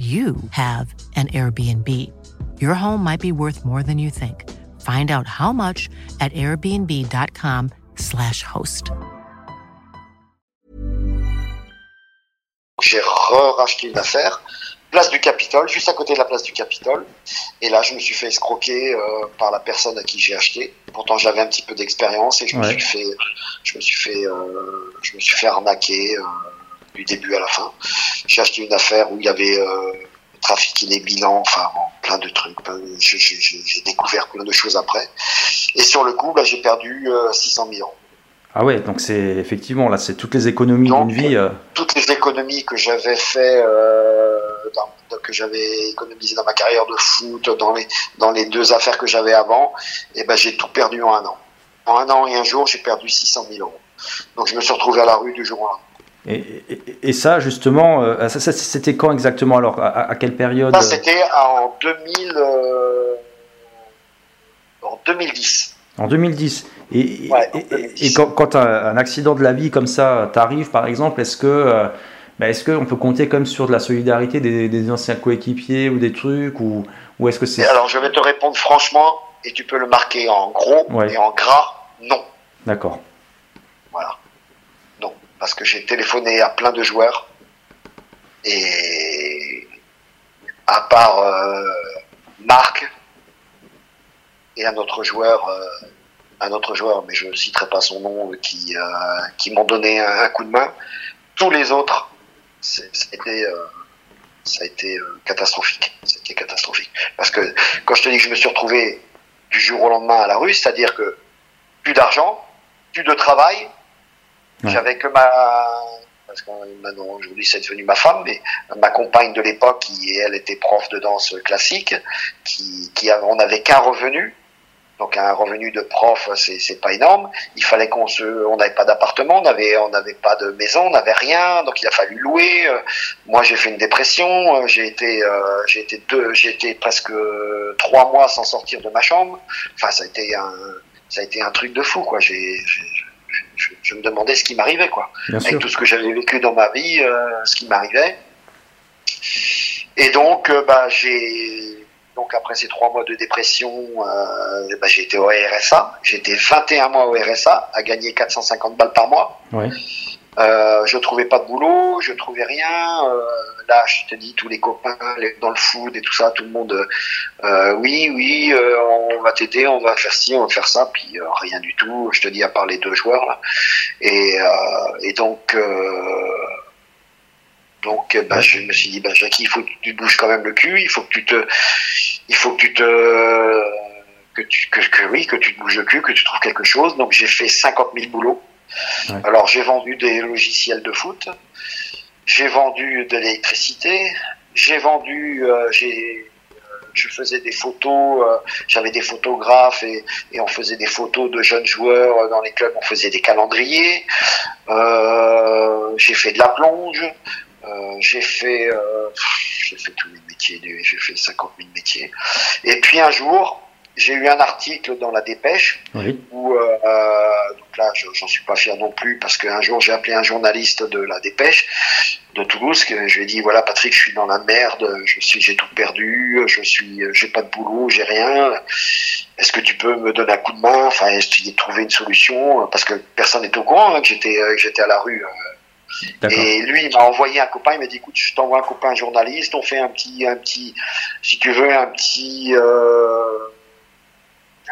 you have an Airbnb. Your home might be worth more than you think. Find out how much at airbnb.com/slash host. J'ai racheté une affaire, place du Capitole, juste à côté de la place du Capitole. Et là, je me suis fait escroquer euh, par la personne à qui j'ai acheté. Pourtant, j'avais un petit peu d'expérience et je me Ouais. suis fait, je me suis fait, euh, je me suis fait arnaquer. euh, du début à la fin. J'ai acheté une affaire où il y avait euh, trafic bilan, enfin bon, plein de trucs. j'ai- découvert plein de choses après. Et sur le coup, bah, j'ai perdu euh, 600 000 euros. Ah ouais, donc c'est effectivement là, c'est toutes les économies d'une vie. euh, Toutes les économies que j'avais fait, euh, dans- que j'avais économisé dans ma carrière de foot, dans les dans les deux affaires que j'avais avant, et ben j'ai tout perdu en un an. En un an et un jour, j'ai perdu 600 000 euros. Donc je me suis retrouvé à la rue du jour au lendemain. Et, et- et ça, justement, euh, ça, ça, c'était quand exactement alors à, quelle période Ça, c'était en 2000, euh, en 2010. En 2010. Et, Ouais, en et- 2010. et quand, quand un, un accident de la vie comme ça t'arrive, par exemple, est-ce que euh, bah, est-ce qu'on peut compter comme sur de la solidarité des, des anciens coéquipiers ou des trucs ou, ou est-ce que c'est alors, je vais te répondre franchement, et tu peux le marquer en gros Ouais. et en gras, non. D'accord. Voilà. Parce que j'ai téléphoné à plein de joueurs, et à part euh, Marc et un autre joueur, euh, un autre joueur, mais je ne citerai pas son nom, qui, euh, qui m'ont donné un, coup de main, tous les autres, ça a été, euh, ça a été euh, catastrophique. C'était catastrophique. Parce que quand je te dis que je me suis retrouvé du jour au lendemain à la rue, c'est-à-dire que plus d'argent, plus de travail, J'avais que ma parce que maintenant aujourd'hui c'est devenu ma femme, mais ma compagne de l'époque qui elle était prof de danse classique, qui, qui on n'avait qu'un revenu, donc un revenu de prof c'est pas énorme. Il fallait qu'on se, on n'avait pas d'appartement, on n'avait on n'avait pas de maison, on n'avait rien, donc il a fallu louer. Moi j'ai fait une dépression, j'ai été euh, j'ai été deux, j'ai été presque trois mois sans sortir de ma chambre. Enfin ça a été un ça a été un truc de fou quoi. J'ai- je, me demandais ce qui m'arrivait quoi Bien avec sûr. tout ce que j'avais vécu dans ma vie, euh, ce qui m'arrivait. Et donc, euh, bah, j'ai donc après ces trois mois de dépression, euh, bah, j'ai été au RSA. J'ai été 21 mois au RSA, à gagner 450 balles par mois. Ouais. Euh, je trouvais pas de boulot, je trouvais rien. Euh, là, je te dis, tous les copains dans le foot et tout ça, tout le monde, euh, oui, oui, euh, on va t'aider, on va faire ci, on va faire ça, puis euh, rien du tout. Je te dis, à part les deux joueurs là. Et, euh, et donc, euh, donc, euh, bah, je me suis dit, bah, Jackie, il faut que tu bouges quand même le cul, il faut que tu te, il faut que tu te, que tu, que, que oui, que tu te bouges le cul, que tu trouves quelque chose. Donc, j'ai fait 50 000 boulots. Alors, j'ai vendu des logiciels de foot, j'ai vendu de l'électricité, j'ai vendu, euh, euh, je faisais des photos, euh, j'avais des photographes et, on faisait des photos de jeunes joueurs dans les clubs, on faisait des calendriers, j'ai fait de la plonge, j'ai fait, j'ai fait tous les métiers, j'ai fait 50 000 métiers. Et puis un jour, j'ai eu un article dans la Dépêche Oui. où, euh, donc là, je- j'en suis pas fier non plus parce qu'un jour j'ai appelé un journaliste de la Dépêche de Toulouse, que je lui ai dit voilà Patrick, je suis dans la merde, je suis, j'ai tout perdu, je suis, j'ai pas de boulot, j'ai rien. Est-ce que tu peux me donner un coup de main? Enfin, essayer de trouver une solution? Parce que personne n'est au courant hein, que j'étais, euh, que j'étais à la rue. D'accord. Et lui, il m'a envoyé un copain, il m'a dit écoute, je t'envoie un copain journaliste, on fait un petit, un petit, si tu veux, un petit, euh,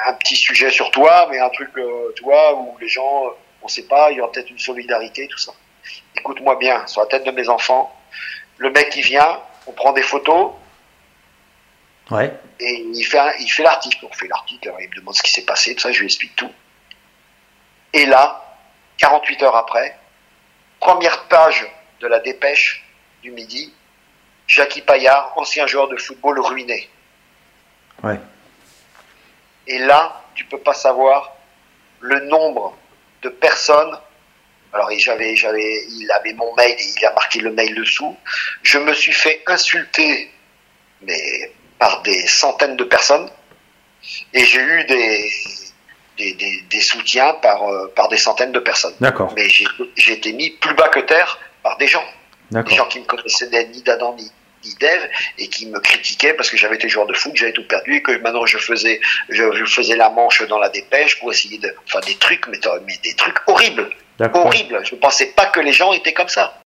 un petit sujet sur toi, mais un truc, euh, tu vois, où les gens, euh, on sait pas, il y aura peut-être une solidarité, tout ça. Écoute-moi bien, sur la tête de mes enfants, le mec qui vient, on prend des photos Ouais. et il fait, un- il fait l'article. On fait l'article, alors il me demande ce qui s'est passé, tout ça, je lui explique tout. Et là, 48 heures après, première page de la dépêche du midi, Jackie Paillard, ancien joueur de football ruiné. Ouais. Et là, tu peux pas savoir le nombre de personnes. Alors, j'avais, j'avais, il avait mon mail et il a marqué le mail dessous. Je me suis fait insulter, mais par des centaines de personnes. Et j'ai eu des, des, des, des soutiens par, euh, par des centaines de personnes. D'accord. Mais j'ai, j'ai été mis plus bas que terre par des gens. Des gens qui me connaissaient ni d'Adam ni, et qui me critiquaient parce que j'avais été joueur de foot, j'avais tout perdu et que maintenant je faisais, je, je faisais la manche dans la dépêche pour essayer de, enfin des trucs, mais, mais des trucs horribles, horribles. Je pensais pas que les gens étaient comme ça.